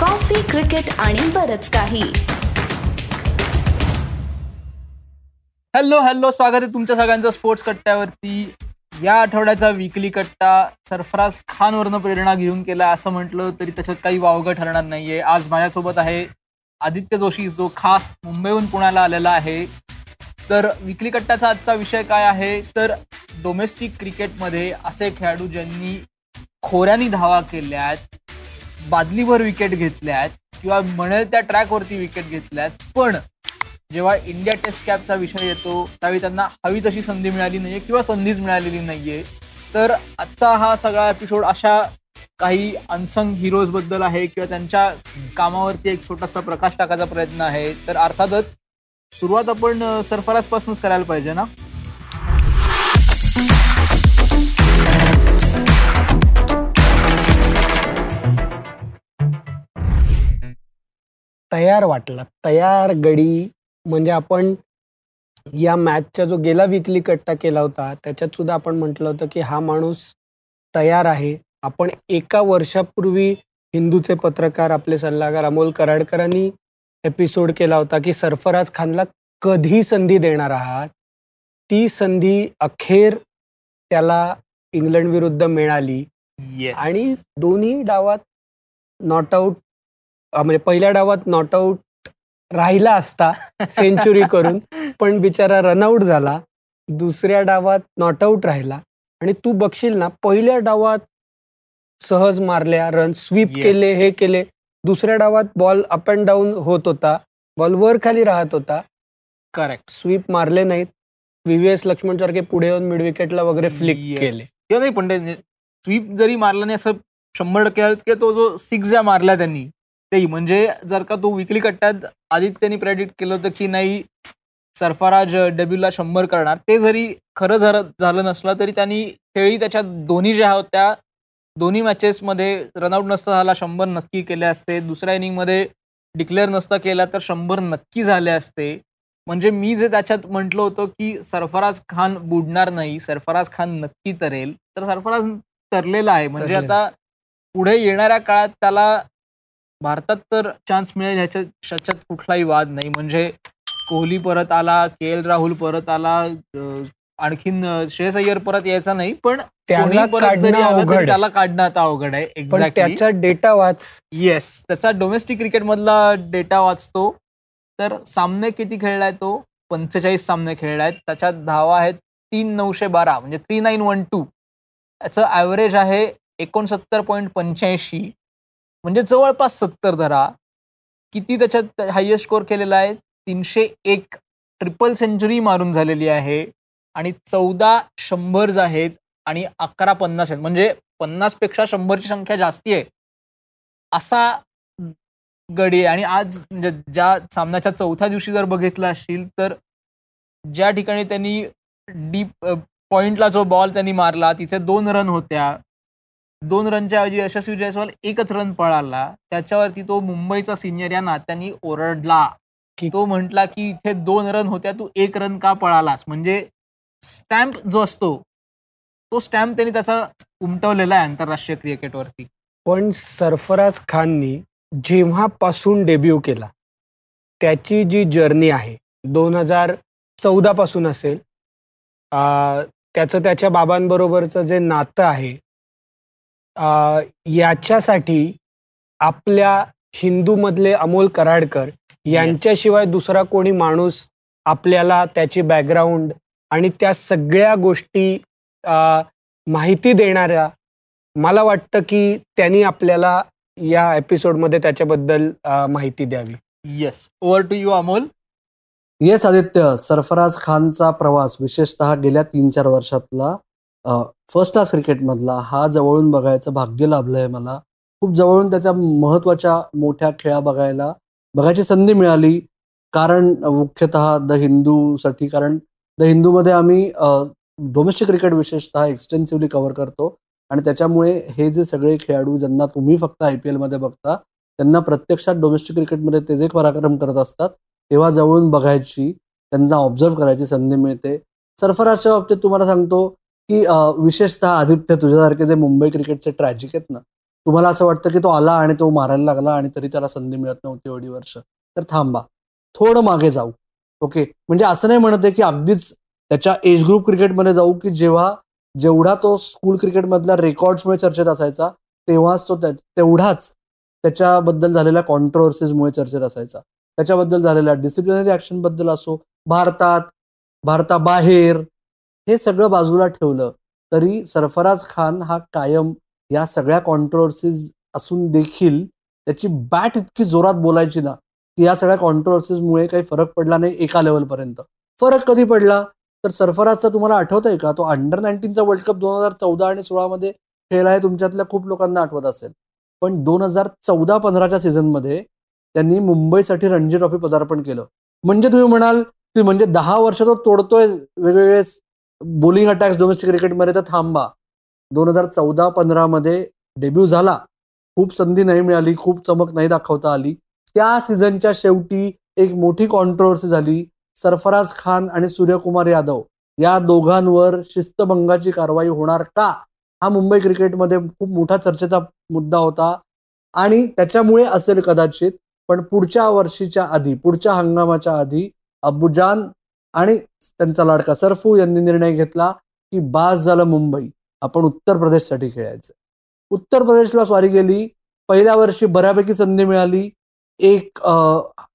Coffee cricket आणि बरच काही. हॅलो हॅलो स्वागत आहे तुमच्या सगळ्यांचं स्पोर्ट्स कट्ट्यावरती. या आठवड्याचा विकली कट्टा सरफराज खानवरनं प्रेरणा घेऊन केला असं म्हटलं तरी त्याच्यात काही वावगं ठरणार नाहीये. आज माझ्यासोबत आहे आदित्य जोशी जो खास मुंबईहून पुण्याला आलेला आहे. तर विकली कट्ट्याचा आजचा विषय काय आहे? तर डोमेस्टिक क्रिकेटमध्ये असे खेळाडू ज्यांनी खोऱ्यानी धावा केल्यात बादलीवर विकेट घेतल्यात किंवा म्हणेल त्या ट्रॅकवरती विकेट घेतल्यात. पण जेव्हा इंडिया टेस्ट कॅपचा विषय येतो त्यावेळी त्यांना हवी तशी संधी मिळाली नाहीये किंवा संधीच मिळालेली नाहीये. तर आजचा हा सगळा एपिसोड अशा काही अनसंग हिरोजबद्दल आहे किंवा त्यांच्या कामावरती एक छोटासा प्रकाश टाकायचा प्रयत्न आहे. तर अर्थातच सुरुवात आपण सरफराजपासूनच करायला पाहिजे ना? तयार वाटला. तयार गडी म्हणजे आपण या मॅचचा जो गेला विकली कट्टा केला होता त्याच्यात सुद्धा आपण म्हटलं होतं की हा माणूस तयार आहे. आपण एका वर्षापूर्वी हिंदूचे पत्रकार आपले सल्लागार अमोल कराडकरांनी एपिसोड केला होता की सरफराज खानला कधी संधी देणार आहात? ती संधी अखेर त्याला इंग्लंड विरुद्ध मिळाली. येस आणि दोन्ही डावात नॉट आऊट म्हणजे पहिल्या डावात नॉट आऊट राहिला असता सेंचुरी करून पण बिचारा रनआउट झाला. दुसऱ्या डावात नॉट आऊट राहिला. आणि तू बघशील ना पहिल्या डावात सहज मारल्या रन स्वीप Yes. केले हे केले. दुसऱ्या डावात बॉल अप अँड डाऊन होत होता. बॉल वर खाली राहत होता. करेक्ट स्वीप मारले नाहीत. व्हीव्हीएस लक्ष्मण सारखे पुढे येऊन मिड विकेटला वगैरे फ्लिक केले. किंवा नाही पण स्वीप जरी मारला नाही असं शंभर टक्के तो जो सिक्स ज्या मारला त्यांनी तेही. म्हणजे जर का तो विकली कट्ट्यात आदित्यनी प्रेडिक्ट केलं होतं की नाही सरफराज डेब्यूला शंभर करणार ते जरी खरं झालं झालं नसलं तरी त्यांनी खेळी त्याच्या दोन्ही ज्या होत्या दोन्ही मॅचेसमध्ये रनआउट नसता झाला शंभर नक्की केले असते. दुसऱ्या इनिंगमध्ये डिक्लेअर नसता केला तर शंभर नक्की झाले असते. म्हणजे मी जे त्याच्यात म्हटलं होतं की सरफराज खान बुडणार नाही सरफराज खान नक्की तरेल तर सरफराज तरलेला आहे. म्हणजे. आता पुढे येणाऱ्या काळात त्याला भारतात तर चान्स मिळेल ह्याच्यात ह्याच्यात कुठलाही वाद नाही. म्हणजे कोहली परत आला के एल राहुल परत आला आणखीन श्रेयस अय्यर परत यायचा नाही पण त्याला काढणं आता अवघड आहे. पण एक्झॅक्टली त्याचा डेटा वाच. येस त्याचा डोमेस्टिक क्रिकेट मधला डेटा वाचतो. तर सामने किती खेळलाय तो? पंचेचाळीस सामने खेळलायत. त्याच्यात धावा आहेत तीन नऊशे बारा म्हणजे थ्री नाईन वन टू याचं ॲव्हरेज आहे एकोणसत्तर पॉईंट पंच्याऐंशी. म्हणजे जवळपास सत्तर धरा. किती त्याच्यात हायएस्ट स्कोर केलेला आहे? तीनशे एक. ट्रिपल सेंचुरी मारून झालेली आहे. आणि चौदा शंभर्स आहेत आणि अकरा पन्नास आहेत. म्हणजे पन्नासपेक्षा शंभरची संख्या जास्ती आहे. असा गडी आहे. आणि आज म्हणजे ज्या सामन्याच्या चौथ्या दिवशी जर बघितलं असशील तर ज्या ठिकाणी त्यांनी डीप पॉइंटला जो बॉल त्यांनी मारला तिथे दोन रन होत्या. दोन रनच्या ऐवजी यशस्वी जयस्वाल एकच रन पळाला. त्याच्यावरती तो मुंबईचा सिनियर या नात्याने ओरडला. की तो म्हटला की इथे दोन रन होत्या तू एक रन का पळालास? म्हणजे स्टॅम्प जो असतो तो स्टॅम्प त्यांनी त्याचा उमटवलेला आहे आंतरराष्ट्रीय क्रिकेटवरती. पण सरफराज खाननी जेव्हापासून डेब्यू केला त्याची जी जर्नी आहे दोन हजार चौदा पासून असेल त्याचं त्याच्या बाबांबरोबरचं जे नातं आहे याच्यासाठी आपल्या हिंदूमधले अमोल कराडकर यांच्याशिवाय दुसरा कोणी माणूस आपल्याला त्याची बॅकग्राऊंड आणि त्या सगळ्या गोष्टी माहिती देणाऱ्या मला वाटतं की त्यांनी आपल्याला या एपिसोडमध्ये त्याच्याबद्दल माहिती द्यावी. Yes over to you Amol. Yes Aditya. Sarfaraz खानचा प्रवास विशेषतः गेल्या तीन चार वर्षातला फर्स्ट क्लास क्रिकेटमधला हा जवळून बघायचं भाग्य लाभलंय मला. खूप जवळून त्याच्या महत्त्वाच्या मोठ्या खेळा बघायला बघायची संधी मिळाली. कारण मुख्यतः द हिंदूसाठी कारण द हिंदूमध्ये आम्ही डोमेस्टिक क्रिकेट विशेषतः एक्सटेन्सिव्हली कव्हर करतो. आणि त्याच्यामुळे हे जे सगळे खेळाडू ज्यांना तुम्ही फक्त आय पी एलमध्ये बघता त्यांना प्रत्यक्षात डोमेस्टिक क्रिकेटमध्ये ते जे पराक्रम करत असतात तेव्हा जवळून बघायची त्यांना ऑब्झर्व करायची संधी मिळते. सरफराजच्या बाबतीत तुम्हाला सांगतो की विशेषतः आदित्य तुझ्यासारखे जे मुंबई क्रिकेटचे ट्रॅजिक आहेत ना तुम्हाला असं वाटतं की तो आला आणि तो मारायला लागला आणि तरी त्याला संधी मिळत नव्हती एवढी वर्ष. तर थांबा. थोडं मागे जाऊ. ओके? म्हणजे असं नाही म्हणत आहे की अगदीच त्याच्या एज ग्रुप क्रिकेटमध्ये जाऊ की जेव्हा जेवढा तो स्कूल क्रिकेटमधल्या रेकॉर्ड्समुळे चर्चेत असायचा तेव्हाच तो तेवढाच त्याच्याबद्दल झालेल्या कॉन्ट्रोवर्सीजमुळे चर्चेत असायचा. त्याच्याबद्दल झालेल्या डिसिप्लिनरी ऍक्शनबद्दल असो भारतात भारताबाहेर हे सगळं बाजूला ठेवलं तरी सरफराज खान हा कायम या सगळ्या कॉन्ट्रोवर्सीज असून देखील त्याची बॅट इतकी जोरात बोलायची ना की या सगळ्या कॉन्ट्रोवर्सीजमुळे काही फरक पडला नाही एका लेवलपर्यंत फरक कधी पडला? तर सरफराजचा तुम्हाला आठवत आहे का? तो अंडर नाईन्टीनचा वर्ल्ड कप दोन हजार चौदा आणि सोळामध्ये खेळला हे तुमच्यातल्या खूप लोकांना आठवत असेल. पण दोन हजार चौदा पंधराच्या सीझनमध्ये त्यांनी मुंबईसाठी रणजी ट्रॉफी पदार्पण केलं. म्हणजे तुम्ही म्हणाल की म्हणजे दहा वर्ष तो तोडतोय वेगवेगळे बोलिंग अटॅक्स डोमेस्टिक क्रिकेटमध्ये तर थांबा. दोन हजार चौदा पंधरामध्ये डेब्यू झाला. खूप संधी नाही मिळाली खूप चमक नाही दाखवता आली. त्या सीझनच्या शेवटी एक मोठी कॉन्ट्रोवर्सी झाली. सरफराज खान आणि सूर्यकुमार यादव या दोघांवर शिस्तभंगाची कारवाई होणार का? हा मुंबई क्रिकेटमध्ये खूप मोठा चर्चेचा मुद्दा होता. आणि त्याच्यामुळे असेल कदाचित पण पुढच्या वर्षीच्या आधी पुढच्या हंगामाच्या आधी अबुजान आणि त्यांचा लाडका सरफू यांनी निर्णय घेतला की बास झालं मुंबई. आपण उत्तर प्रदेशसाठी खेळायचं. उत्तर प्रदेशला स्वारी गेली. पहिल्या वर्षी बऱ्यापैकी संधी मिळाली. एक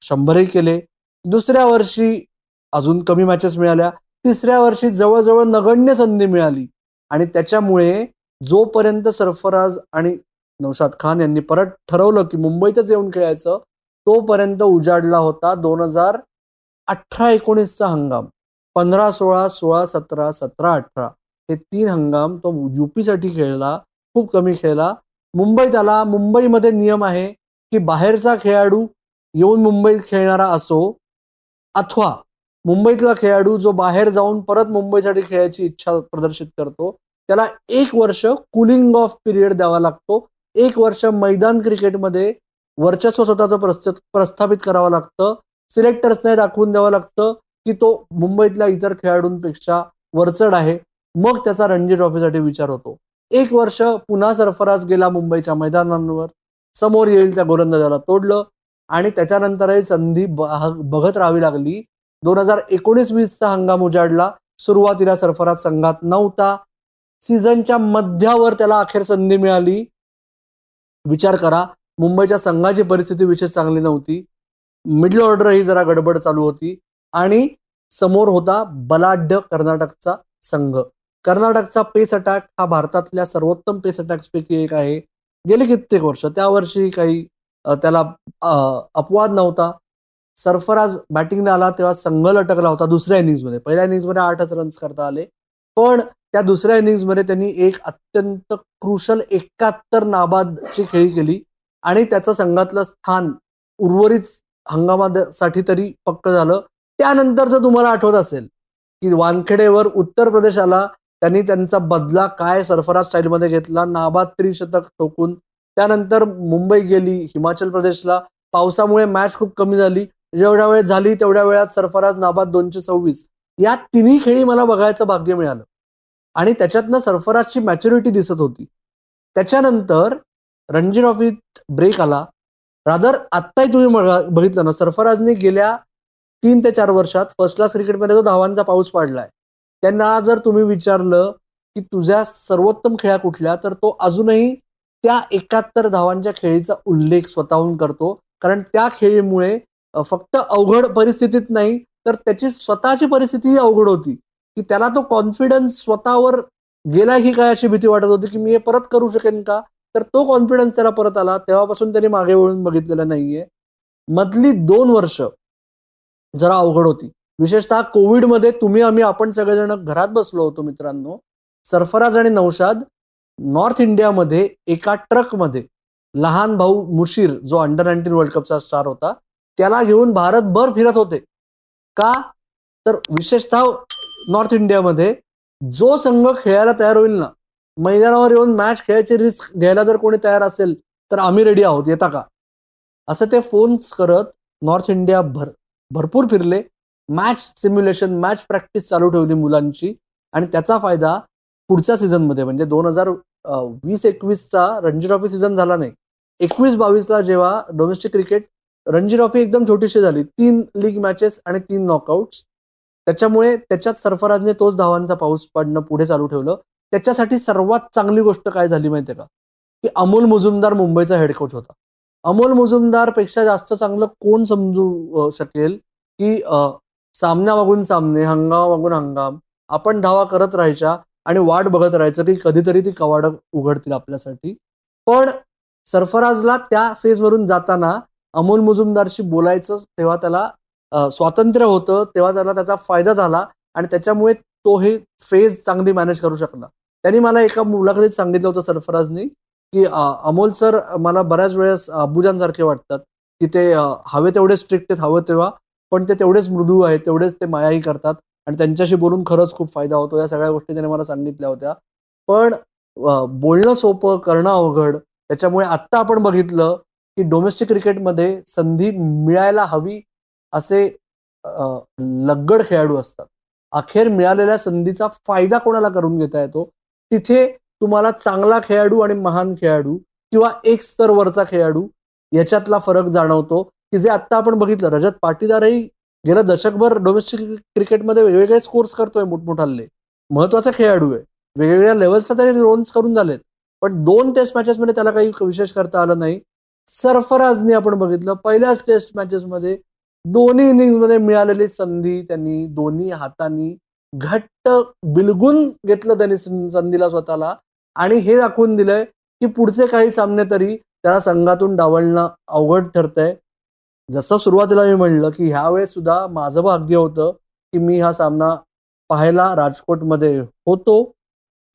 शंभरही केले. दुसऱ्या वर्षी अजून कमी मॅचेस मिळाल्या. तिसऱ्या वर्षी जवळजवळ नगण्य संधी मिळाली. आणि त्याच्यामुळे जोपर्यंत सरफराज आणि नौशाद खान यांनी परत ठरवलं की मुंबईतच येऊन खेळायचं तोपर्यंत उजाडला होता दोन हजार अठरा एकोणीसचा हंगाम पंधरा सोळा सोळा सतरा सतरा अठरा हे तीन हंगाम तो युपीसाठी खेळला खूप कमी खेळला. मुंबईत आला मुंबईमध्ये नियम आहे की बाहेरचा खेळाडू येऊन मुंबईत खेळणारा असो अथवा मुंबईतला खेळाडू जो बाहेर जाऊन परत मुंबईसाठी खेळायची इच्छा प्रदर्शित करतो त्याला एक वर्ष कुलिंग ऑफ पिरियड द्यावा लागतो. एक वर्ष मैदान क्रिकेटमध्ये वर्चस्व स्वतःचं प्रस्थापित करावं लागतं. सिलेक्टर्सने दाखवून द्यावं लागतं की तो मुंबईतल्या इतर खेळाडूंपेक्षा वरचढ आहे. मग त्याचा रणजी ट्रॉफीसाठी विचार होतो. एक वर्ष पुन्हा सरफराज गेला मुंबईच्या मैदानांवर. समोर येईल त्या गोलंदाजाला तोडलं. आणि त्याच्यानंतरही संधी बघत राहावी लागली. दोन हजार एकोणीस वीसचा हंगाम उजाडला. सुरुवातीला सरफराज संघात नव्हता. सीझनच्या मध्यावर त्याला अखेर संधी मिळाली. विचार करा. मुंबईच्या संघाची परिस्थिती विशेष चांगली नव्हती. मिडल ऑर्डर ही जरा गडबड चालू होती. आणि समोर होता बलाढ्य कर्नाटकचा संघ. कर्नाटकचा पेस अटॅक हा भारतातल्या सर्वोत्तम पेस अटॅक्सपैकी एक आहे. गेले कित्येक वर्ष. त्या वर्षी काही त्याला अपवाद नव्हता. सरफराज बॅटिंगने आला तेव्हा संघ लटकला होता दुसऱ्या इनिंगमध्ये पहिल्या इनिंग्समध्ये आठच रन्स करता आले. पण त्या दुसऱ्या इनिंगमध्ये त्यांनी एक अत्यंत क्रुशल एकाहत्तर नाबादची खेळी केली. आणि त्याचं संघातलं स्थान उर्वरित हंगामासाठी तरी पक्क झालं. त्यानंतर जर तुम्हाला आठवत असेल की वानखेडेवर उत्तर प्रदेश आला त्यांनी त्यांचा बदला काय सरफराज स्टाईलमध्ये घेतला नाबाद त्रिशतक ठोकून त्यानंतर मुंबई गेली हिमाचल प्रदेशला पावसामुळे मॅच खूप कमी झाली. जेवढ्या वेळ झाली तेवढ्या वेळात सरफराज नाबाद दोनशे सव्वीस. या तिन्ही खेळी मला बघायचं भाग्य मिळालं. आणि त्याच्यातनं सरफराजची मॅच्युरिटी दिसत होती. त्याच्यानंतर रणजी ट्रॉफीत ब्रेक आला. रादर आत्ताही तुम्ही बघितलं ना सरफराजने गेल्या तीन ते चार वर्षात फर्स्ट क्लास क्रिकेटमध्ये जो धावांचा पाऊस पाडलाय त्यांना जर तुम्ही विचारलं की तुझ्या सर्वोत्तम खेळा कुठल्या तर तो अजूनही त्या एकाहत्तर धावांच्या खेळीचा उल्लेख स्वतःहून करतो. कारण त्या खेळीमुळे फक्त अवघड परिस्थितीत नाही तर त्याची स्वतःची परिस्थितीही अवघड होती. की त्याला तो कॉन्फिडन्स स्वतःवर गेला की काय अशी भीती वाटत होती की मी हे परत करू शकेन का? तर तो कॉन्फिडन्स त्याला परत आला. तेव्हापासून त्याने मागे वळून बघितलेलं नाहीये. मधली दोन वर्ष जरा अवघड होती. विशेषतः कोविडमध्ये तुम्ही आम्ही आपण सगळेजण घरात बसलो होतो मित्रांनो. सरफराज आणि नौशाद नॉर्थ इंडियामध्ये एका ट्रकमध्ये लहान भाऊ मुशीर जो अंडर नाईन्टीन वर्ल्ड कपचा स्टार होता त्याला घेऊन भारतभर फिरत होते. का? तर विशेषतः नॉर्थ इंडियामध्ये जो संघ खेळायला तयार होईल ना मैदानावर येऊन मॅच खेळायची रिस्क घ्यायला जर कोणी तयार असेल तर आम्ही रेडी आहोत. येता का? असं ते फोन्स करत नॉर्थ इंडिया भर भरपूर फिरले. मॅच सिम्युलेशन मॅच प्रॅक्टिस चालू ठेवली मुलांची. आणि त्याचा फायदा पुढच्या सीझनमध्ये म्हणजे दोन हजार वीस एकवीसचा रणजी ट्रॉफी सीझन झाला नाही. एकवीस बावीसला जेव्हा डोमेस्टिक क्रिकेट रणजी ट्रॉफी एकदम छोटीशी झाली. तीन लीग मॅचेस आणि तीन नॉकआउट्स त्याच्यामुळे त्याच्यात सरफराजने तोच धावांचा पाऊस पडणं पुढे चालू ठेवलं. त्याच्यासाठी सर्वात चांगली गोष्ट काय झाली माहितीये का? की अमोल मुजुमदार मुंबईचा हेड कोच होता. अमोल मुजुमदारपेक्षा जास्त चांगलं कोण समजू शकेल की अ, सामना मागून सामने हंगाम मागून हंगाम आपण धावा करत राहायच्या आणि वाट बघत राहायचं की कधीतरी ती कवाड उघडतील आपल्यासाठी. पण सरफराजला त्या फेजवरून जाताना अमोल मुजुमदारशी बोलायचं तेव्हा त्याला स्वातंत्र्य होतं तेव्हा त्याला त्याचा फायदा झाला आणि त्याच्यामुळे तो हे फेज चांगली मॅनेज करू शकला. त्यांनी मला एका मुलाखतीत सांगितलं होतं सरफराजनी की अमोल सर मला बऱ्याच वेळेस अबुजांसारखे वाटतात की ते हवे तेवढे स्ट्रिक्ट आहेत हवं तेव्हा पण ते तेवढेच मृदू आहेत तेवढेच ते मायाही करतात आणि त्यांच्याशी बोलून खरंच खूप फायदा होतो. या सगळ्या गोष्टी त्याने मला सांगितल्या होत्या. पण बोलणं सोपं करणं अवघड त्याच्यामुळे आत्ता आपण बघितलं की डोमेस्टिक क्रिकेटमध्ये संधी मिळायला हवी असे लग्गड खेळाडू असतात. अखेर मिळालेल्या संधीचा फायदा कोणाला करून घेता येतो? तिथे तुम्हाला चांगला खेळाडू आणि महान खेळाडू किंवा एक स्तर वरचा खेळाडू याच्यातला फरक जाणवतो की जे आता आपण बघितलं रजत पाटीदारही गेलं दशकभर डोमेस्टिक क्रिकेटमध्ये वेगवेगळे स्कोर्स करतोय मोठमोठाले. महत्त्वाचा खेळाडू आहे. वेगवेगळ्या लेवलचा तरी रोन्स करून झालेत. पण दोन टेस्ट मॅचेसमध्ये त्याला काही विशेष करता आलं नाही. सरफराजनी आपण बघितलं पहिल्याच टेस्ट मॅचेसमध्ये दोन्ही इनिंगमध्ये मिळालेली संधी त्यांनी दोन्ही हातांनी घट्ट बिलगून घेतलं त्यांनी संधीला स्वतःला. आणि हे दाखवून दिलंय की पुढचे काही सामने तरी त्याला संघातून डावलणं अवघड ठरतंय. जसं सुरुवातीला मी म्हणलं की ह्यावेळेस सुद्धा माझं भाग्य होतं की मी हा सामना पाहायला राजकोटमध्ये होतो.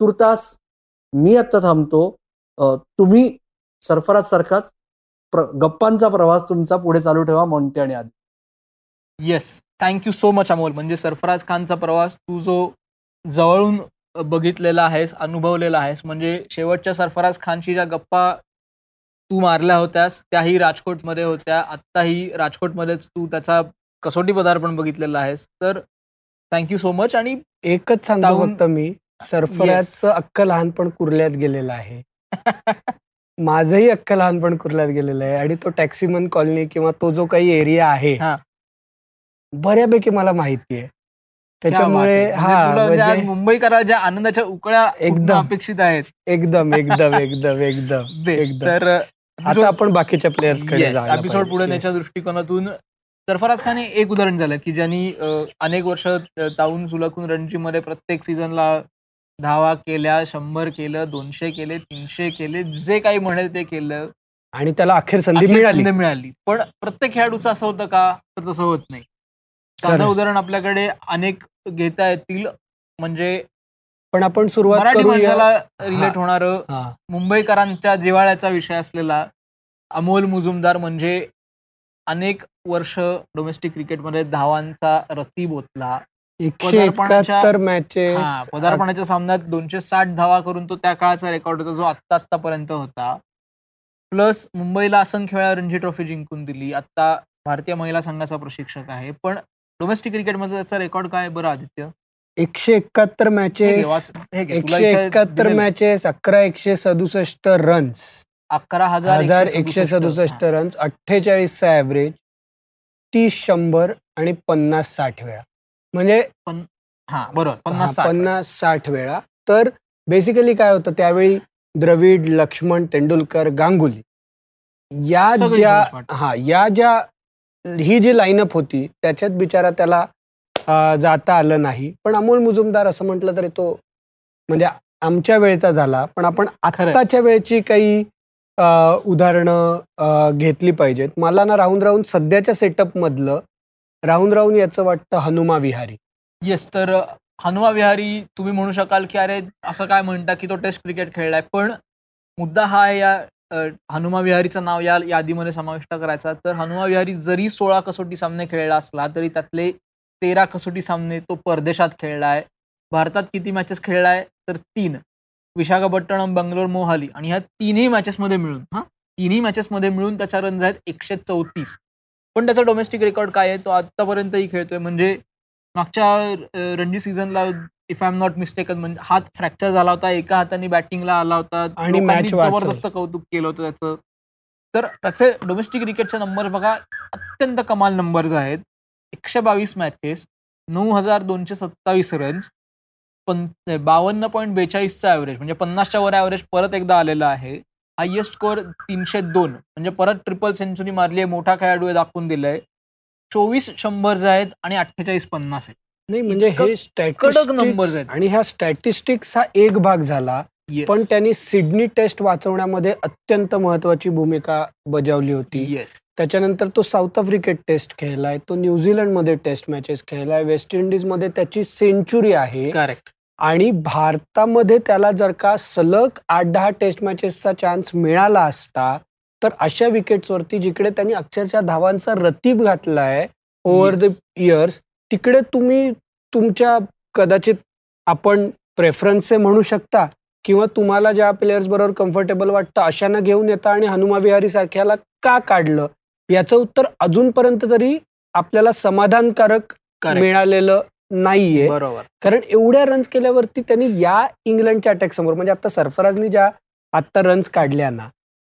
तुर्तास मी आत्ता थांबतो. तुम्ही सरफराज सारखाच प्र- गप्पांचा प्रवास तुमचा पुढे चालू ठेवा. मॉन्टे आणि आधी yes thank you so much Amol म्हणजे सरफराज खानचा प्रवास तू जो जवळून बघितलेला आहेस अनुभवलेला आहेस म्हणजे शेवटच्या सरफराज खानशी ज्या गप्पा तू मारल्या होत्यास त्याही राजकोटमध्ये होत्या. आत्ताही राजकोटमध्येच तू त्याचा कसोटी पदार्पण बघितलेला आहेस. तर थँक्यू सो मच आणि एकच सांगतो फक्त मी सरफराजचं. अख्खं लहानपण कुर्ल्यात गेलेलं आहे. माझंही अख्खं लहानपण कुर्ल्यात गेलेलं आहे आणि तो टॅक्सीमन कॉलनी किंवा तो जो काही एरिया आहे हा. बऱ्यापैकी मला माहिती आहे. त्याच्यामुळे. म्हणजे हा म्हणजे मुंबईकरा ज्या आनंदाच्या उकळ्या एकदम. अपेक्षित आहेत. एकदम एकदम एकदम एकदम. तर आता आपण बाकीच्या प्लेयर्स एपिसोड पुढे नेण्याच्या दृष्टिकोनातून सरफराज खान हे एक उदाहरण झालं की ज्यांनी अनेक वर्ष अं, तावून सुलखून रणजीमध्ये प्रत्येक सीझनला धावा केल्या शंभर केलं दोनशे केले तीनशे केले जे काही म्हणेल ते केलं. आणि त्याला अखेर संधी मिळाली. मिळाली. पण प्रत्येक खेळाडूचं असं होतं का? तर तसं होत नाही. साधं. उदाहरण आपल्याकडे अनेक घेता येतील म्हणजे पण आपण सुरुवात मराठी माणसाला रिलेट होणारं. मुंबईकरांच्या जिव्हाळ्याचा विषय असलेला अमोल मुजुमदार म्हणजे अनेक वर्ष डोमेस्टिक क्रिकेटमध्ये धावांचा रती बोतला पदार्पणाच्या- सामन्यात दोनशे साठ धावा करून तो त्या काळाचा रेकॉर्ड होता जो आत्ता आत्तापर्यंत होता. प्लस मुंबईला असंख्य वेळा रणजी ट्रॉफी जिंकून दिली. आता भारतीय महिला संघाचा प्रशिक्षक आहे. पण डोमेस्टिक क्रिकेटमध्ये त्याचा रेकॉर्ड काय बरं आदित्य एकशे एकाहत्तर मॅचेस एकशे एकाहत्तर. मॅचेस अकरा एकशे सदुसष्ट रन्स अकरा हजार एकशे सदुसष्ट रन्स अठ्ठेचाळीसचा ऍव्हरेज तीस शंभर आणि पन्नास साठ वेळा म्हणजे बरोबर पन्नास साठ. पन्नास साठ वेळा तर बेसिकली काय होतं त्यावेळी द्रविड लक्ष्मण तेंडुलकर गांगुली या ज्या. हा या ज्या ही जी लाईनअप होती त्याच्यात बिचारा त्याला जाता आलं नाही. पण अमोल मुजुमदार असं म्हटलं तरी तो म्हणजे आमच्या वेळेचा झाला. पण आपण. आत्ताच्या वेळची काही उदाहरणं घेतली पाहिजेत. मला ना राहून राहून सध्याच्या सेटअप मधलं राहून राहून याचं वाटतं हनुमा विहारी. येस तर हनुमा विहारी तुम्ही म्हणू शकाल की अरे असं काय म्हणता की तो टेस्ट क्रिकेट खेळलाय. पण मुद्दा हा आहे या हनुमा विहारीचं नाव या यादीमध्ये समाविष्ट करायचा. तर हनुमा विहारी जरी सोळा कसोटी सामने खेळला असला तरी त्यातले तेरा कसोटी सामने तो परदेशात खेळलाय भारतात किती मॅचेस खेळलाय तर तीन. विशाखापट्टणम बंगलोर मोहाली. आणि ह्या तिन्ही मॅचेसमध्ये मिळून हा तिन्ही मॅचेसमध्ये मिळून त्याच्या रन्स आहेत एकशे चौतीस. पण त्याचा डोमेस्टिक रेकॉर्ड काय आहे? तो आतापर्यंतही खेळतोय. म्हणजे मागच्या Ranji सीझनला if I am not mistaken म्हणजे हात फ्रॅक्चर झाला होता एका हाताने बॅटिंगला आला होता. आणि. जबरदस्त कौतुक केलं होतं त्याचं. तर त्याचे डोमेस्टिक क्रिकेटचे नंबर बघा अत्यंत कमाल नंबर्स आहेत. एकशे बावीस मॅचेस नऊ हजार दोनशे सत्तावीस रन्स पं बावन्न पॉईंट बेचाळीसचा ॲव्हरेज म्हणजे पन्नासच्या वर ॲव्हरेज परत एकदा आलेला आहे. हायएस्ट स्कोअर तीनशे दोन म्हणजे परत ट्रिपल सेंचुरी मारली आहे मोठा खेळाडू आहे दाखवून दिलाय. चोवीस शंभर आहेत आणि अठ्ठेचाळीस पन्नास आहेत. नाही म्हणजे हे कडक स्टॅटिस्टिक्स आहेत. आणि ह्या स्टॅटिस्टिक्स हा एक भाग झाला. Yes. पण त्यांनी सिडनी टेस्ट वाचवण्यामध्ये अत्यंत महत्वाची भूमिका बजावली होती. येस त्याच्यानंतर तो साऊथ आफ्रिकेत टेस्ट खेळलाय तो न्यूझीलंडमध्ये टेस्ट मॅचेस खेळलाय वेस्ट इंडिजमध्ये त्याची सेंचुरी आहे. करेक्ट आणि भारतामध्ये त्याला जर का सलग आठ दहा टेस्ट मॅचेसचा चान्स मिळाला असता तर अशा विकेट्सवरती जिकडे त्यांनी अक्षरशः धावांचा रतीब घातलाय ओव्हर द इयर्स तिकडे तुम्ही तुमच्या कदाचित आपण प्रेफरन्सचे म्हणू शकता किंवा तुम्हाला ज्या प्लेयर्स बरोबर कम्फर्टेबल वाटतं अशांना घेऊन येता आणि हनुमा विहारी सारख्याला का काढलं? याचं उत्तर अजूनपर्यंत तरी आपल्याला समाधानकारक मिळालेलं नाहीये. बरोबर. कारण एवढ्या रन्स केल्यावरती त्यांनी या इंग्लंडच्या अटॅक समोर म्हणजे आता सरफराजनी ज्या आता रन्स काढल्या ना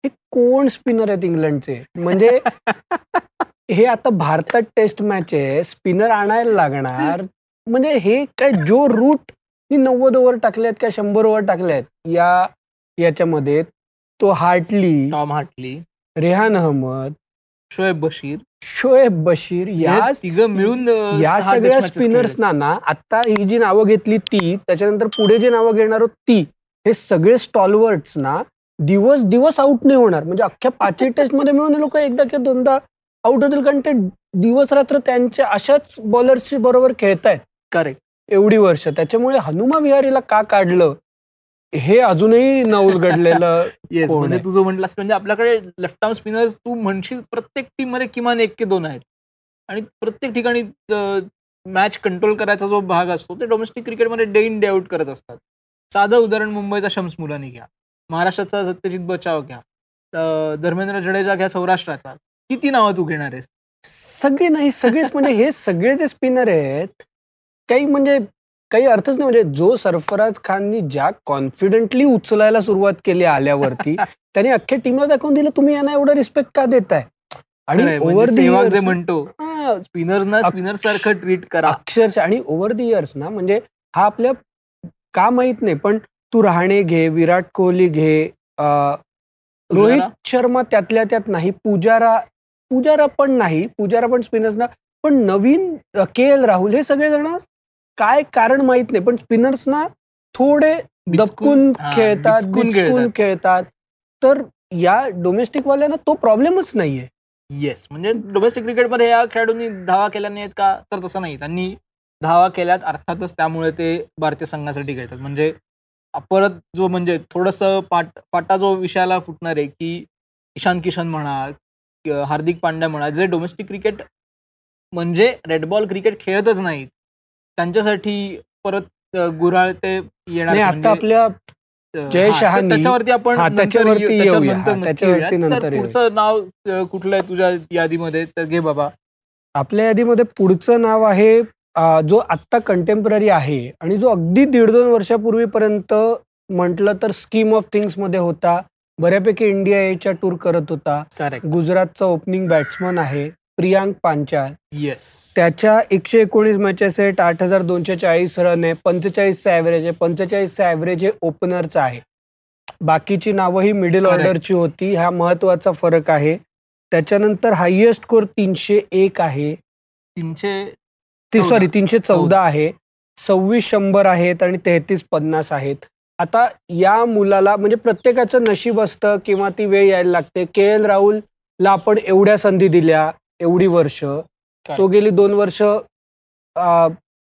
हे कोण स्पिनर आहेत इंग्लंडचे? म्हणजे हे आता भारतात टेस्ट मॅच आहे. स्पिनर आणायला लागणार. म्हणजे हे काय जो रूट नव्वद ओव्हर टाकल्यात का शंभर ओव्हर टाकल्यात या याच्यामध्ये तो Hartley Tom Hartley Rehan Ahmed Shoaib Bashir. Shoaib Bashir या तिघं मिळून या सगळ्या test matches स्पिनर्स खेळले. ना आता ही जी नावं घेतली ती त्याच्यानंतर पुढे जे नावं घेणार आहोत ती हे सगळे स्टॉलवर्ड्स ना दिवस दिवस आउट नाही होणार. म्हणजे अख्ख्या पाचही टेस्टमध्ये मिळून लोक एकदा किंवा दोनदा आउट होतील कारण ते दिवस रात्र त्यांच्या अशाच बॉलर्सची बरोबर खेळतायत. करेक्ट एवढी वर्ष. त्याच्यामुळे हनुमा विहारीला का काढलं? हे अजूनही न उलगडलेलं येस म्हणजे? तुझं म्हटलंस म्हणजे आपल्याकडे लेफ्ट आर्म स्पिनर तू म्हणशील प्रत्येक टीममध्ये किमान एक की दोन आहेत. आणि प्रत्येक ठिकाणी मॅच कंट्रोल करायचा जो भाग असतो ते डोमेस्टिक क्रिकेटमध्ये डे इन डे आउट करत असतात. साधं उदाहरण मुंबईचा शम्स मुलानी घ्या. महाराष्ट्राचा सत्यजित बचाव घ्या. धर्मेंद्र जडेजा घ्या सौराष्ट्राचा. किती नावं तू घेणार आहेस? सगळे नाही सगळेच म्हणजे हे सगळे जे स्पिनर आहेत काही म्हणजे काही अर्थच नाही. म्हणजे जो सरफराज खाननी ज्या कॉन्फिडेंटली उचलायला सुरुवात केली आल्यावरती त्याने अख्ख्या टीमला दाखवून दिलं तुम्ही यांना एवढं रिस्पेक्ट का देताय? आणि खरंय, म्हणजे ओव्हर द म्हणतो स्पिनरना स्पिनर सारखं ट्रीट करा. अक्षरशः आणि ओव्हर द इयर्स ना म्हणजे हा आपल्या का माहीत नाही पण तू रहाणे घे विराट कोहली घे रोहित? शर्मा त्यातल्या त्यात नाही पुजारा पुजारा पण नाही पुजारा पण स्पिनर्स ना पण नवीन के एल राहुल हे सगळे जण काय कारण माहीत नाही पण स्पिनर्स ना थोडे दबकून खेळतात खेळतात. तर या डोमेस्टिक वाल्यांना तो प्रॉब्लेमच नाहीये. येस म्हणजे डोमेस्टिक क्रिकेटमध्ये या खेळाडूंनी धावा केल्या नाहीत का? तर तसं नाही. त्यांनी धावा केल्यात अर्थातच त्यामुळे ते भारतीय संघासाठी खेळतात. म्हणजे परत जो म्हणजे थोडस पाट पाटा जो विषयाला फुटणार आहे की ईशान किशन म्हणा हार्दिक पांड्या म्हणा जे डोमेस्टिक क्रिकेट म्हणजे रेड बॉल क्रिकेट खेळतच नाहीत. त्यांच्यासाठी परत गुऱ्हाळ ते येणार म्हणजे, आता आपल्या जय हा, शहानी- त्याच्यावरती आपण त्याच्यावरती. नंतर. पुढचं नाव कुठलं आहे तुझ्या यादीमध्ये? तर घे बाबा. आपल्या यादीमध्ये पुढचं नाव आहे जो आत्ता कंटेम्पररी आहे आणि जो अगदी दीड दोन वर्षापूर्वीपर्यंत म्हटलं तर स्कीम ऑफ थिंग्समध्ये होता. बऱ्यापैकी इंडिया एच्या टूर करत होता. गुजरातचा ओपनिंग बॅट्समन आहे प्रियांक पांचाल. येस त्याच्या एकशे एकोणीस मॅचेस आहेत आठ हजार दोनशे चाळीस रन आहे पंचेचाळीसचा ॲव्हरेज आहे पंचेचाळीसचा ॲव्हरेज हे ओपनरचा आहे. बाकीची नावं ही मिडल. ऑर्डरची होती हा महत्त्वाचा फरक आहे. त्याच्यानंतर हायएस्ट स्कोर तीनशे एक आहे. तीनशे. सॉरी तीनशे चौदा. आहे. सव्वीस शंभर आहेत आणि तेहतीस पन्नास आहेत. आता या मुलाला म्हणजे प्रत्येकाचं नशीब असतं किंवा ती वेळ यायला लागते. के एल राहुलला आपण एवढ्या संधी दिल्या एवढी वर्ष. तो गेली दोन वर्ष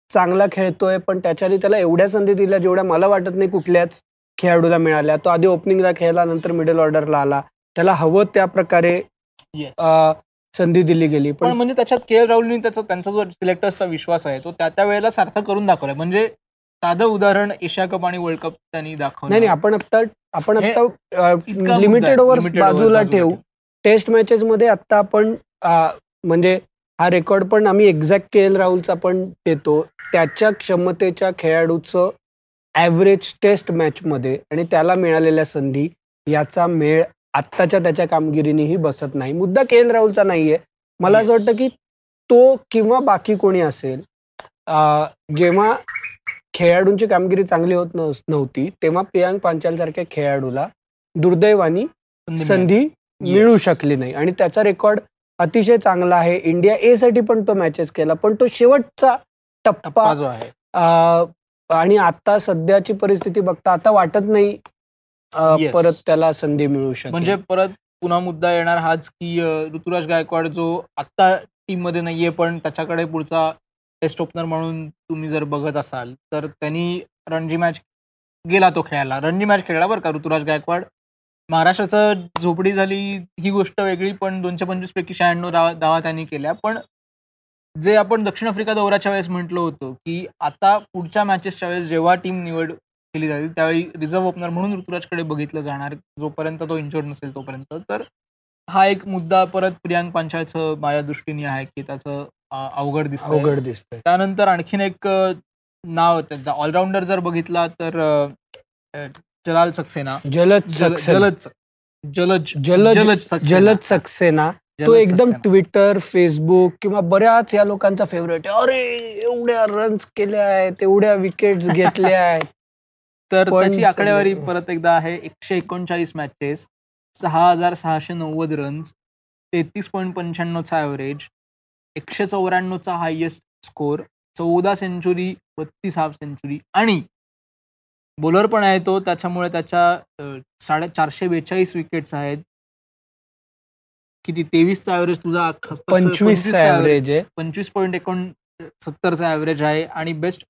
चांगला खेळतोय पण त्याच्याने त्याला एवढ्या संधी दिल्या जेवढ्या मला वाटत नाही कुठल्याच खेळाडूला मिळाल्या. तो आधी ओपनिंगला खेळला नंतर मिडल ऑर्डरला आला. त्याला हवं त्या प्रकारे संधी दिली गेली. पण पण म्हणजे त्याच्यात के एल राहुलनी त्याचा त्यांचा जो सिलेक्टर्सचा विश्वास आहे तो त्या त्या वेळेला सार्थ करून दाखवलाय. म्हणजे साधं उदाहरण एशिया कप आणि वर्ल्ड कप त्यांनी दाखवलं नाही आपण आता आपण आता लिमिटेड. ओव्हर्स overs बाजूला ठेवू. टेस्ट मॅचेस मध्ये आता आपण म्हणजे हा रेकॉर्ड पण आम्ही एक्झॅक्ट के एल राहुलचा पण देतो त्याच्या क्षमतेच्या खेळाडूचं ॲव्हरेज टेस्ट मॅचमध्ये आणि त्याला मिळालेल्या संधी याचा मेळ आत्ताच्या त्याच्या कामगिरीनेही बसत नाही मुद्दा के एल राहुलचा नाहीये मला असं. वाटतं की तो किंवा बाकी कोणी असेल जेव्हा खेळाडूंची कामगिरी चांगली होत नव्हती तेव्हा प्रियांक पांचाल सारख्या खेळाडूला दुर्दैवानी संधी. मिळू. शकली नाही आणि त्याचा रेकॉर्ड अतिशय चांगला आहे इंडिया ए साठी पण तो मॅचेस केला पण तो शेवटचा टप्पा जो आहे आणि आता सध्याची परिस्थिती बघता आता वाटत नाही Yes. परत त्याला संधी मिळू शकते म्हणजे परत पुन्हा मुद्दा येणार हाच की ऋतुराज गायकवाड जो आत्ता टीममध्ये नाहीये पण त्याच्याकडे पुढचा टेस्ट ओपनर म्हणून तुम्ही जर बघत असाल तर त्यांनी रणजी मॅच गेला तो खेळायला. रणजी मॅच खेळला बरं का ऋतुराज गायकवाड. महाराष्ट्राचं झोपडी झाली ही गोष्ट वेगळी पण दोनशे पंचवीस पैकी शहाण्णव धावा धावा त्यांनी केल्या. पण जे आपण दक्षिण आफ्रिका दौऱ्याच्या वेळेस म्हटलं होतं की आता पुढच्या मॅचेसच्या वेळेस जेव्हा टीम निवड केली जाईल त्यावेळी रिझर्व्ह ओपनर म्हणून ऋतुराजकडे बघितलं जाणार जोपर्यंत तो इंजोर्ड नसेल तोपर्यंत. तर हा एक मुद्दा परत प्रियांक पांचाळचं माझ्या दृष्टीने आहे की त्याचं अवघड दिसतं अवघड दिसतंय. त्यानंतर आणखीन एक नाव त्यांचा ऑलराऊंडर जर बघितला तर जलाल सक्सेना. जलद जल- सक्सेना. जलद जलज जलद सक्सेना. तो एकदम. ट्विटर फेसबुक किंवा बऱ्याच या लोकांचा फेवरेट आहे. अरे एवढ्या रन्स केल्या आहेत एवढ्या विकेट्स घेतल्या आहेत. तर त्याची आकडेवारी परत एकदा आहे एकशे एकोणचाळीस मॅचेस सहा हजार सहाशे नव्वद रन्स तेहतीस पॉईंट पंच्याण्णवचा ॲव्हरेज एकशे चौऱ्याण्णवचा हायएस्ट स्कोर चौदा सेंचुरी बत्तीस हाफ सेंचुरी आणि बॉलर पण आहे तो. त्याच्यामुळे त्याच्या साडे चारशे बेचाळीस विकेट्स आहेत. किती? तेवीसचा ॲव्हरेज तुझा पंचवीस 25 चा average. ऍव्हरेज आहे. पंचवीस पॉईंट एकोण सत्तरचा ॲव्हरेज आहे आणि बेस्ट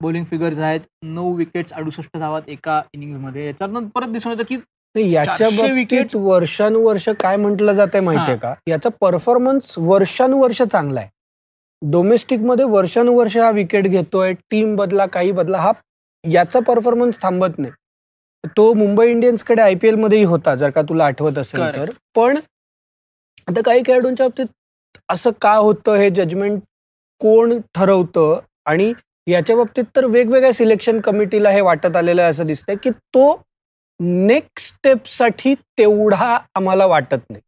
बॉलिंग फिगर्स आहेत. नऊ विकेट्स अडुसष्ट धावात एका इनिंगमध्ये याच्यातून परत दिसून येतं की याच्या wickets- वर्षानुवर्ष काय म्हटलं जाते माहितीये का? याचा परफॉर्मन्स वर्षानुवर्ष चांगला आहे डोमेस्टिकमध्ये वर्षानुवर्ष हा विकेट घेतोय टीम बदला काही बदला हा याचा परफॉर्मन्स थांबत नाही. तो मुंबई इंडियन्सकडे आयपीएल मध्येही होता जर का तुला आठवत असेल. तर. पण आता काही खेळाडूंच्या बाबतीत असं का होतं हे जजमेंट कोण ठरवतं? आणि याच्या बाबतीत तर वेगवेगळ्या सिलेक्शन कमिटीला हे वाटत आलेलं आहे असं दिसतंय की तो नेक्स्ट स्टेपसाठी तेवढा आम्हाला वाटत नाही.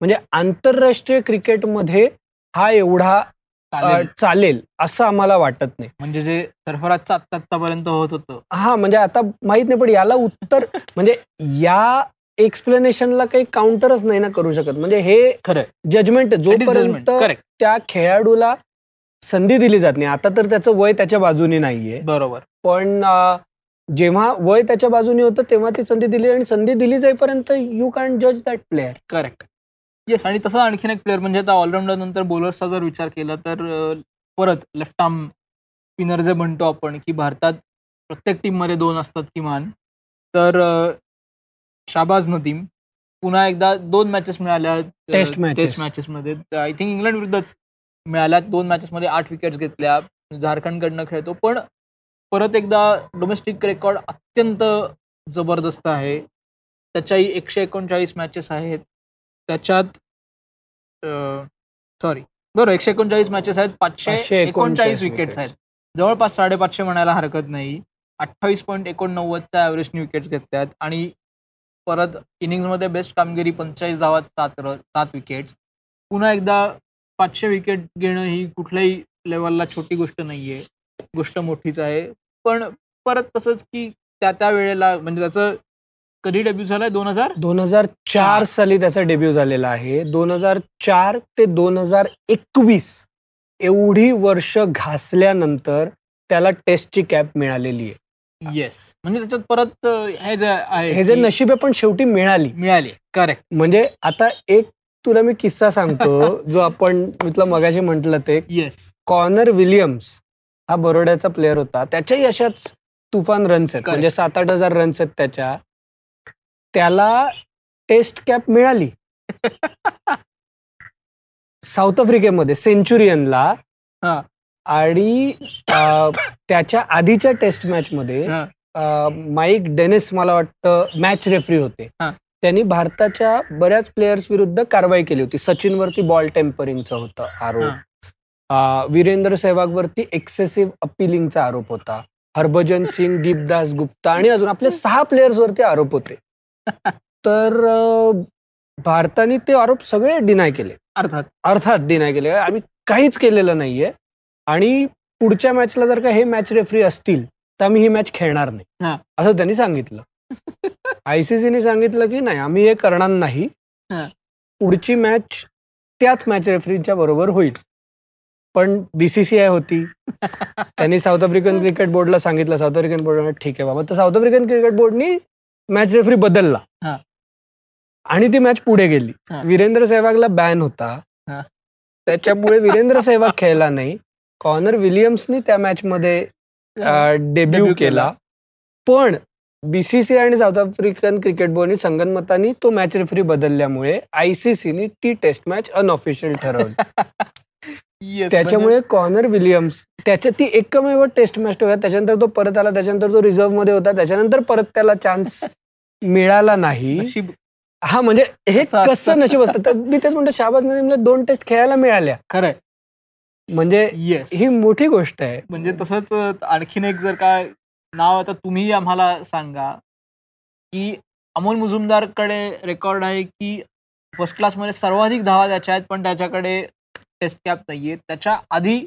म्हणजे आंतरराष्ट्रीय क्रिकेटमध्ये हा एवढा चालेल. असं आम्हाला वाटत नाही. म्हणजे जे सरफराजचं आत्ता आत्तापर्यंत होत होतं. हा म्हणजे आता माहीत नाही पण याला उत्तर म्हणजे या एक्सप्लेनेशनला काही काउंटरच नाही ना करू शकत. म्हणजे हे खरं जजमेंट जोपर्यंत करेक्ट त्या खेळाडूला संधी दिली जात नाही आता तर त्याचं वय त्याच्या बाजूने नाहीये. बरोबर. पण जेव्हा वय त्याच्या बाजूने होतं तेव्हा ती संधी दिली आणि संधी दिली जाईपर्यंत यू कॅन जज दॅट प्लेअर करेक्ट येस आणि तसं आणखीन एक प्लेअर म्हणजे आता ऑलराऊंडर नंतर बॉलर्सचा जर विचार केला तर परत लेफ्ट आर्म स्पिनर जे म्हणतो आपण की भारतात प्रत्येक टीममध्ये दोन असतात किमान तर शाबाज नदीम. पुन्हा एकदा दोन मॅचेस मिळाल्या matches. टेस्ट मॅचेसमध्ये आय थिंक इंग्लंड विरुद्धच मिळाल्या. दोन मॅचेसमध्ये आठ विकेट्स घेतल्या. झारखंडकडनं खेळतो. पण परत एकदा डोमेस्टिक रेकॉर्ड अत्यंत जबरदस्त आहे. त्याच्याही एकशे एकोणचाळीस मॅचेस आहेत. त्याच्यात सॉरी बरं एकशे एकोणचाळीस मॅचेस आहेत. पाचशे 539 एकोणचाळीस विकेट्स. आहेत. जवळपास साडेपाचशे म्हणायला हरकत नाही. अठ्ठावीस पॉईंट एकोणनव्वदच्या ॲव्हरेजने विकेट्स घेतल्यात. आणि परत इनिंग्समध्ये बेस्ट कामगिरी पंचेचाळीस धावात सात र सात विकेट्स पुन्हा एकदा पाचशे विकेट घेणं ही कुठल्याही लेवलला छोटी गोष्ट नाहीये. गोष्ट मोठीच आहे. पण परत तसंच की त्या त्या वेळेला म्हणजे त्याचं कधी डेब्यू झालाय? दोन हजार? दोन हजार चार. साली त्याचा डेब्यू झालेला आहे. दोन हजार चार ते दोन हजार एकवीस एवढी वर्ष घासल्यानंतर त्याला टेस्टची कॅप मिळालेली आहे. येस म्हणजे त्याच्यात परत हे जे आहे हे जे नशीब आहे पण शेवटी मिळाली. मिळाली. करेक्ट म्हणजे आता एक तुला मी किस्सा सांगतो जो आपण तुला मगाशी म्हटलं ते. येस कॉर्नर विलियम्स हा बरोड्याचा प्लेअर होता. त्याच्याही अशाच तुफान रन्स आहेत. म्हणजे सात आठ हजार रन्स आहेत त्याच्या. त्याला टेस्ट कॅप मिळाली. साऊथ आफ्रिकेमध्ये सेंचुरियनला. आणि त्याच्या आधीच्या टेस्ट मॅच मध्ये माईक डेनिस मला वाटतं मॅच रेफरी होते. त्यांनी भारताच्या बऱ्याच प्लेयर्स विरुद्ध कारवाई केली होती. सचिनवरती बॉल टेम्परिंगचा होता आरोप. वीरेंद्र सेहवागवरती एक्सेसिव्ह अपिलिंगचा आरोप होता. हरभजन सिंग दीपदास गुप्ता आणि अजून आपले सहा प्लेयर्स वरती आरोप होते. तर भारताने ते आरोप सगळे डिनाय केले. अर्थात? अर्थात डिनाय केले. आम्ही काहीच केलेलं नाहीये. आणि पुढच्या मॅचला जर का हे मॅच रेफरी असतील तर आम्ही ही मॅच खेळणार नाही. हा. असं त्यांनी सांगितलं. आयसीसीने सांगितलं की नाही आम्ही हे करणार नाही. पुढची मॅच त्याच मॅच रेफरीच्या बरोबर होईल. पण बीसीसीआय होती. त्यांनी साऊथ आफ्रिकन क्रिकेट बोर्डला सांगितलं. साऊथ आफ्रिकन बोर्ड ठीक आहे बाबा. तर साऊथ आफ्रिकन क्रिकेट बोर्डनी मॅच रेफरी बदलला. आणि ती मॅच पुढे गेली. वीरेंद्र सेहवागला बॅन होता. त्याच्यामुळे वीरेंद्र सेहवाग खेळला नाही. कॉर्नर विलियम्सनी त्या मॅच मध्ये डेब्यू केला. पण बीसीसीआय आणि साऊथ आफ्रिकन क्रिकेट बोर्डनी संगनमतानी तो मॅच रेफरी बदलल्यामुळे आयसीसीने ती टेस्ट मॅच अनऑफिशियल ठरवली. त्याच्यामुळे कॉर्नर विलियम्स त्याच्या ती एकमेव टेस्ट मॅच होता त्याच्यानंतर तो परत आला त्याच्यानंतर तो रिझर्व्हमध्ये होता त्याच्यानंतर परत त्याला चान्स मिळाला नाही. म्हणजे हा म्हणजे हे. कसं नशीब असतं? तर मी तेच म्हणतो शाहबाज नदीमला दोन टेस्ट खेळायला मिळाल्या. खरंय. म्हणजे येस ही मोठी गोष्ट आहे. म्हणजे तसंच आणखीन एक जर का नाव आता तुम्ही आम्हाला सांगा की अमोल मुजुमदारकडे रेकॉर्ड आहे की फर्स्ट क्लासमध्ये सर्वाधिक धावा त्याच्या आहेत पण त्याच्याकडे टेस्ट कॅप नाहीये. त्याच्या आधी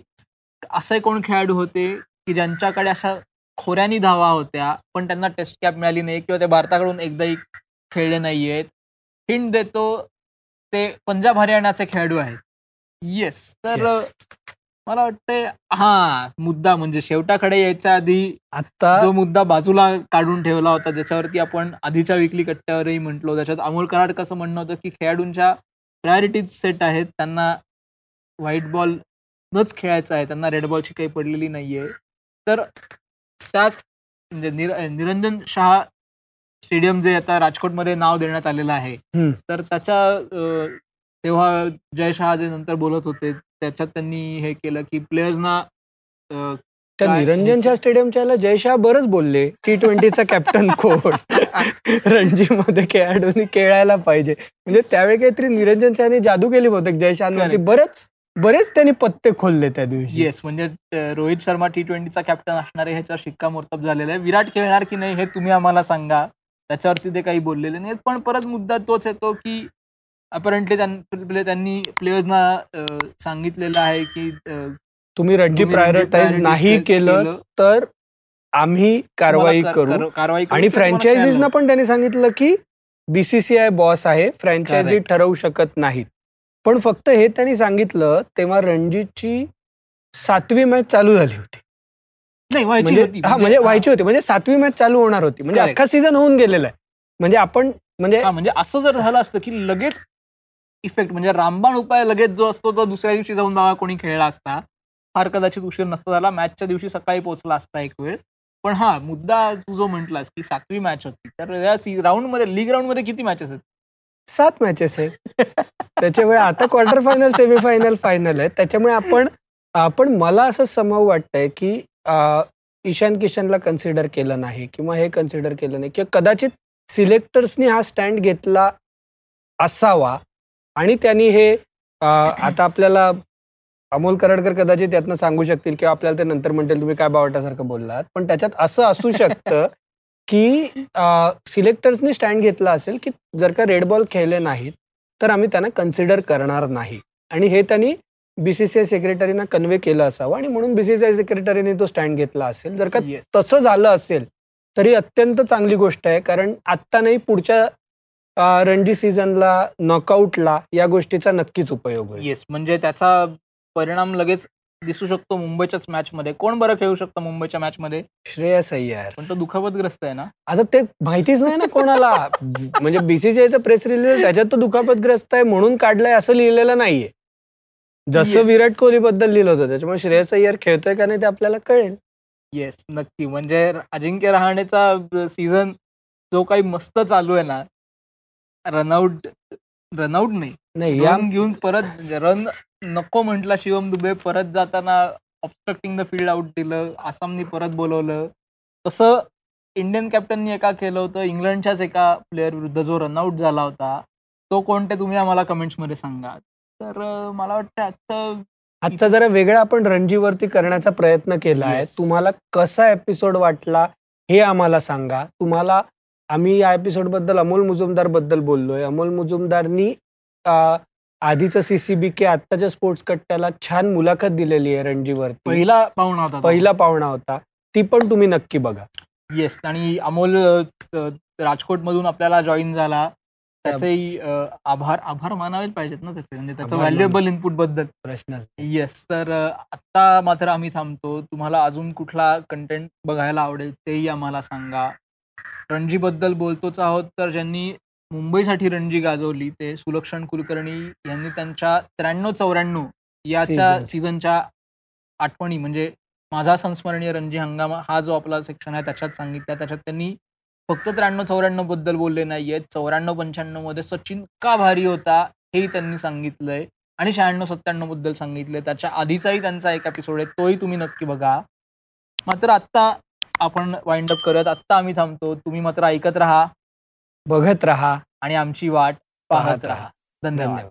असे कोण खेळाडू होते की ज्यांच्याकडे अशा खोऱ्यानी धावा होत्या पण त्यांना टेस्ट कॅप मिळाली नाही किंवा ते भारताकडून एकदाही खेळले नाहीयेत हिंट देतो ते पंजाब हरियाणाचे खेळाडू आहेत. येस तर. मला वाटतंय हा मुद्दा म्हणजे शेवटाकडे यायच्या आधी आता जो मुद्दा बाजूला काढून ठेवला होता ज्याच्यावरती आपण आधीच्या विकली कट्ट्यावरही म्हटलो त्याच्यात अमोल कराडकरचं म्हणणं होतं की खेळाडूंच्या प्रायोरिटीज सेट आहेत त्यांना व्हाईट बॉल नच खेळायचा आहे. त्यांना रेड बॉलची काही पडलेली नाहीये. तर त्याच म्हणजे निर निरंजन शहा स्टेडियम जे आता राजकोटमध्ये नाव देण्यात आलेलं आहे. तर त्याच्या तेव्हा जय शहा जे नंतर बोलत होते त्याच्यात त्यांनी हे केलं की प्लेयर्सना त्या निरंजनच्या स्टेडियमच्या याला जयशाह बरंच बोलले. टी ट्वेंटीचा कॅप्टन कोण? रणजीमध्ये खेळाडूंनी खेळायला पाहिजे. म्हणजे त्यावेळी काहीतरी निरंजन शहाने जादू केली बहुतेक जयशाहवरती. बरेच बरेच त्यांनी पत्ते खोलले त्या दिवशी. येस म्हणजे रोहित शर्मा टी ट्वेंटीचा कॅप्टन असणार आहे ह्याच्यावर शिक्कामोर्तब झालेला आहे. विराट खेळणार की नाही हे तुम्ही आम्हाला सांगा. त्याच्यावरती ते काही बोललेले नाहीत. पण परत मुद्दा तोच येतो की अपरंटली त्यांनी प्लेयर्सना सांगितलेलं आहे की तुम्ही रणजी प्रायोरिटाईज नाही केलं. तर आम्ही कारवाई कर- आणि फ्रँचायझीजना पण त्यांनी सांगितलं की बीसीसीआय बॉस आहे. फ्रँचायझी. ठरवू शकत नाहीत. पण फक्त हे त्यांनी सांगितलं तेव्हा रणजीची सातवी मॅच चालू झाली होती. नाही व्हायची म्हणजे होती हा म्हणजे व्हायची होती म्हणजे सातवी मॅच चालू होणार होती. म्हणजे. अख्खा सीझन होऊन गेलेला आहे. म्हणजे आपण म्हणजे म्हणजे असं जर झालं असतं की लगेच इफेक्ट म्हणजे रामबाण उपाय लगेच जो असतो तो दुसऱ्या दिवशी जाऊन बाबा कोणी खेळला असता. फार कदाचित उशीर नसता झाला मॅचच्या दिवशी सकाळी पोहोचला असता एक वेळ. पण हा मुद्दा तू जो म्हटलास की सातवी मॅच होती तर या राऊंडमध्ये लीग राऊंडमध्ये किती मॅचेस आहेत? सात मॅचेस आहेत. त्याच्यामुळे आता क्वार्टर फायनल सेमीफायनल फायनल आहे त्याच्यामुळे आपण आपण मला असं समाव वाटतंय की ईशान किशनला कन्सिडर केलं नाही किंवा हे कन्सिडर केलं नाही किंवा कदाचित सिलेक्टर्सनी हा स्टँड घेतला असावा आणि त्यांनी हे आता आपल्याला अमोल कराडकर कदाचित त्यातनं सांगू शकतील किंवा आपल्याला ते नंतर म्हणतील तुम्ही काय बावटासारखं बोललात? पण त्याच्यात असं असू शकतं की सिलेक्टर्सनी स्टँड घेतला असेल की जर का रेड बॉल खेळले नाहीत तर आम्ही त्यांना कन्सिडर करणार नाही. आणि हे त्यांनी बीसीसीआय सेक्रेटरीना कन्वे केलं असावं. आणि म्हणून बीसीसीआय सेक्रेटरीने तो स्टँड घेतला असेल. जर का Yes. तसं झालं असेल तरी अत्यंत चांगली गोष्ट आहे. कारण आत्ता नाही पुढच्या रणजी सीझनला नॉकआउटला या गोष्टीचा नक्कीच उपयोग होईल. येस म्हणजे त्याचा परिणाम लगेच दिसू शकतो मुंबईच्याच मॅच मध्ये कोण बरं खेळू शकतं मुंबईच्या मॅच मध्ये श्रेयस अय्यर. पण तो दुखापतग्रस्त आहे ना? आता ते माहितीच नाही ना कोणाला. म्हणजे बीसीसीआयचं प्रेस रिलीज त्याच्यात तो दुखापतग्रस्त आहे म्हणून काढलाय असं लिहिलेलं नाहीये. जसं. विराट कोहली बद्दल लिहिलं होतं त्याच्यामुळे श्रेयस अय्यर खेळतोय का नाही ते आपल्याला कळेल. येस नक्की. म्हणजे अजिंक्य रहाणेचा सीझन जो काही मस्त चालू आहे ना रनआउट रनआउट नाही. नाही या रन घेऊन परत रन नको म्हटला शिवम दुबे परत जाताना ऑबस्ट्रक्टिंग द फील्ड आउट दिलं आसामनी परत बोलवलं. तसं इंडियन कॅप्टननी एका केलं होतं इंग्लंडच्याच एका प्लेअर विरुद्ध जो रनआउट झाला होता तो कोणते तुम्ही आम्हाला कमेंट्समध्ये सांगा. तर मला वाटतं आजचं आजचा जरा वेगळा आपण रणजीवरती करण्याचा प्रयत्न केला आहे. Yes. तुम्हाला कसा एपिसोड वाटला हे आम्हाला सांगा. तुम्हाला आम्ही या एपिसोडबद्दल अमोल मुजुमदारबद्दल बोललोय. अमोल मुजुमदारनी आधीचं सीसीबी के आत्ताच्या स्पोर्ट्स कट्ट्याला छान मुलाखत दिलेली आहे रणजीवरती. पहिला पाहुणा होता. पहिला पाहुणा होता. ती पण तुम्ही नक्की बघा. येस आणि अमोल राजकोट मधून आपल्याला जॉईन झाला. त्याचेही अं, आभार आभार मानावेच पाहिजेत ना त्याचे. म्हणजे त्याचं व्हॅल्युएबल इनपुटबद्दल. प्रश्न येस तर आत्ता मात्र आम्ही थांबतो. तुम्हाला अजून कुठला कंटेंट बघायला आवडेल तेही आम्हाला सांगा. रणजी बद्दल बोलतोच आहोत. तर ज्यांनी मुंबईसाठी रणजी गाजवली ते सुलक्षण कुलकर्णी यांनी त्यांच्या त्र्याण्णव चौऱ्याण्णव याच्या. सीझनच्या आठवणी म्हणजे माझा संस्मरणीय रणजी हंगाम हा जो आपला सेक्शन आहे त्याच्यात सांगितला त्याच्यात त्यांनी फक्त त्र्याण्णव चौऱ्याण्णवबद्दल बोलले नाहीयेत चौऱ्याण्णव पंच्याण्णवमध्ये सचिन का भारी होता हेही त्यांनी सांगितलंय. आणि शहाण्णव सत्त्याण्णवबद्दल सांगितलंय. त्याच्या आधीचाही त्यांचा एक एपिसोड आहे तोही तुम्ही नक्की बघा. मात्र आत्ता आपण वाइंड अप करत आत्ता आम्ही थांबतो. तुम्ही मात्र ऐकत राहा. बघत राहा. आणि आमची वाट पाहत राहा. धन्यवाद.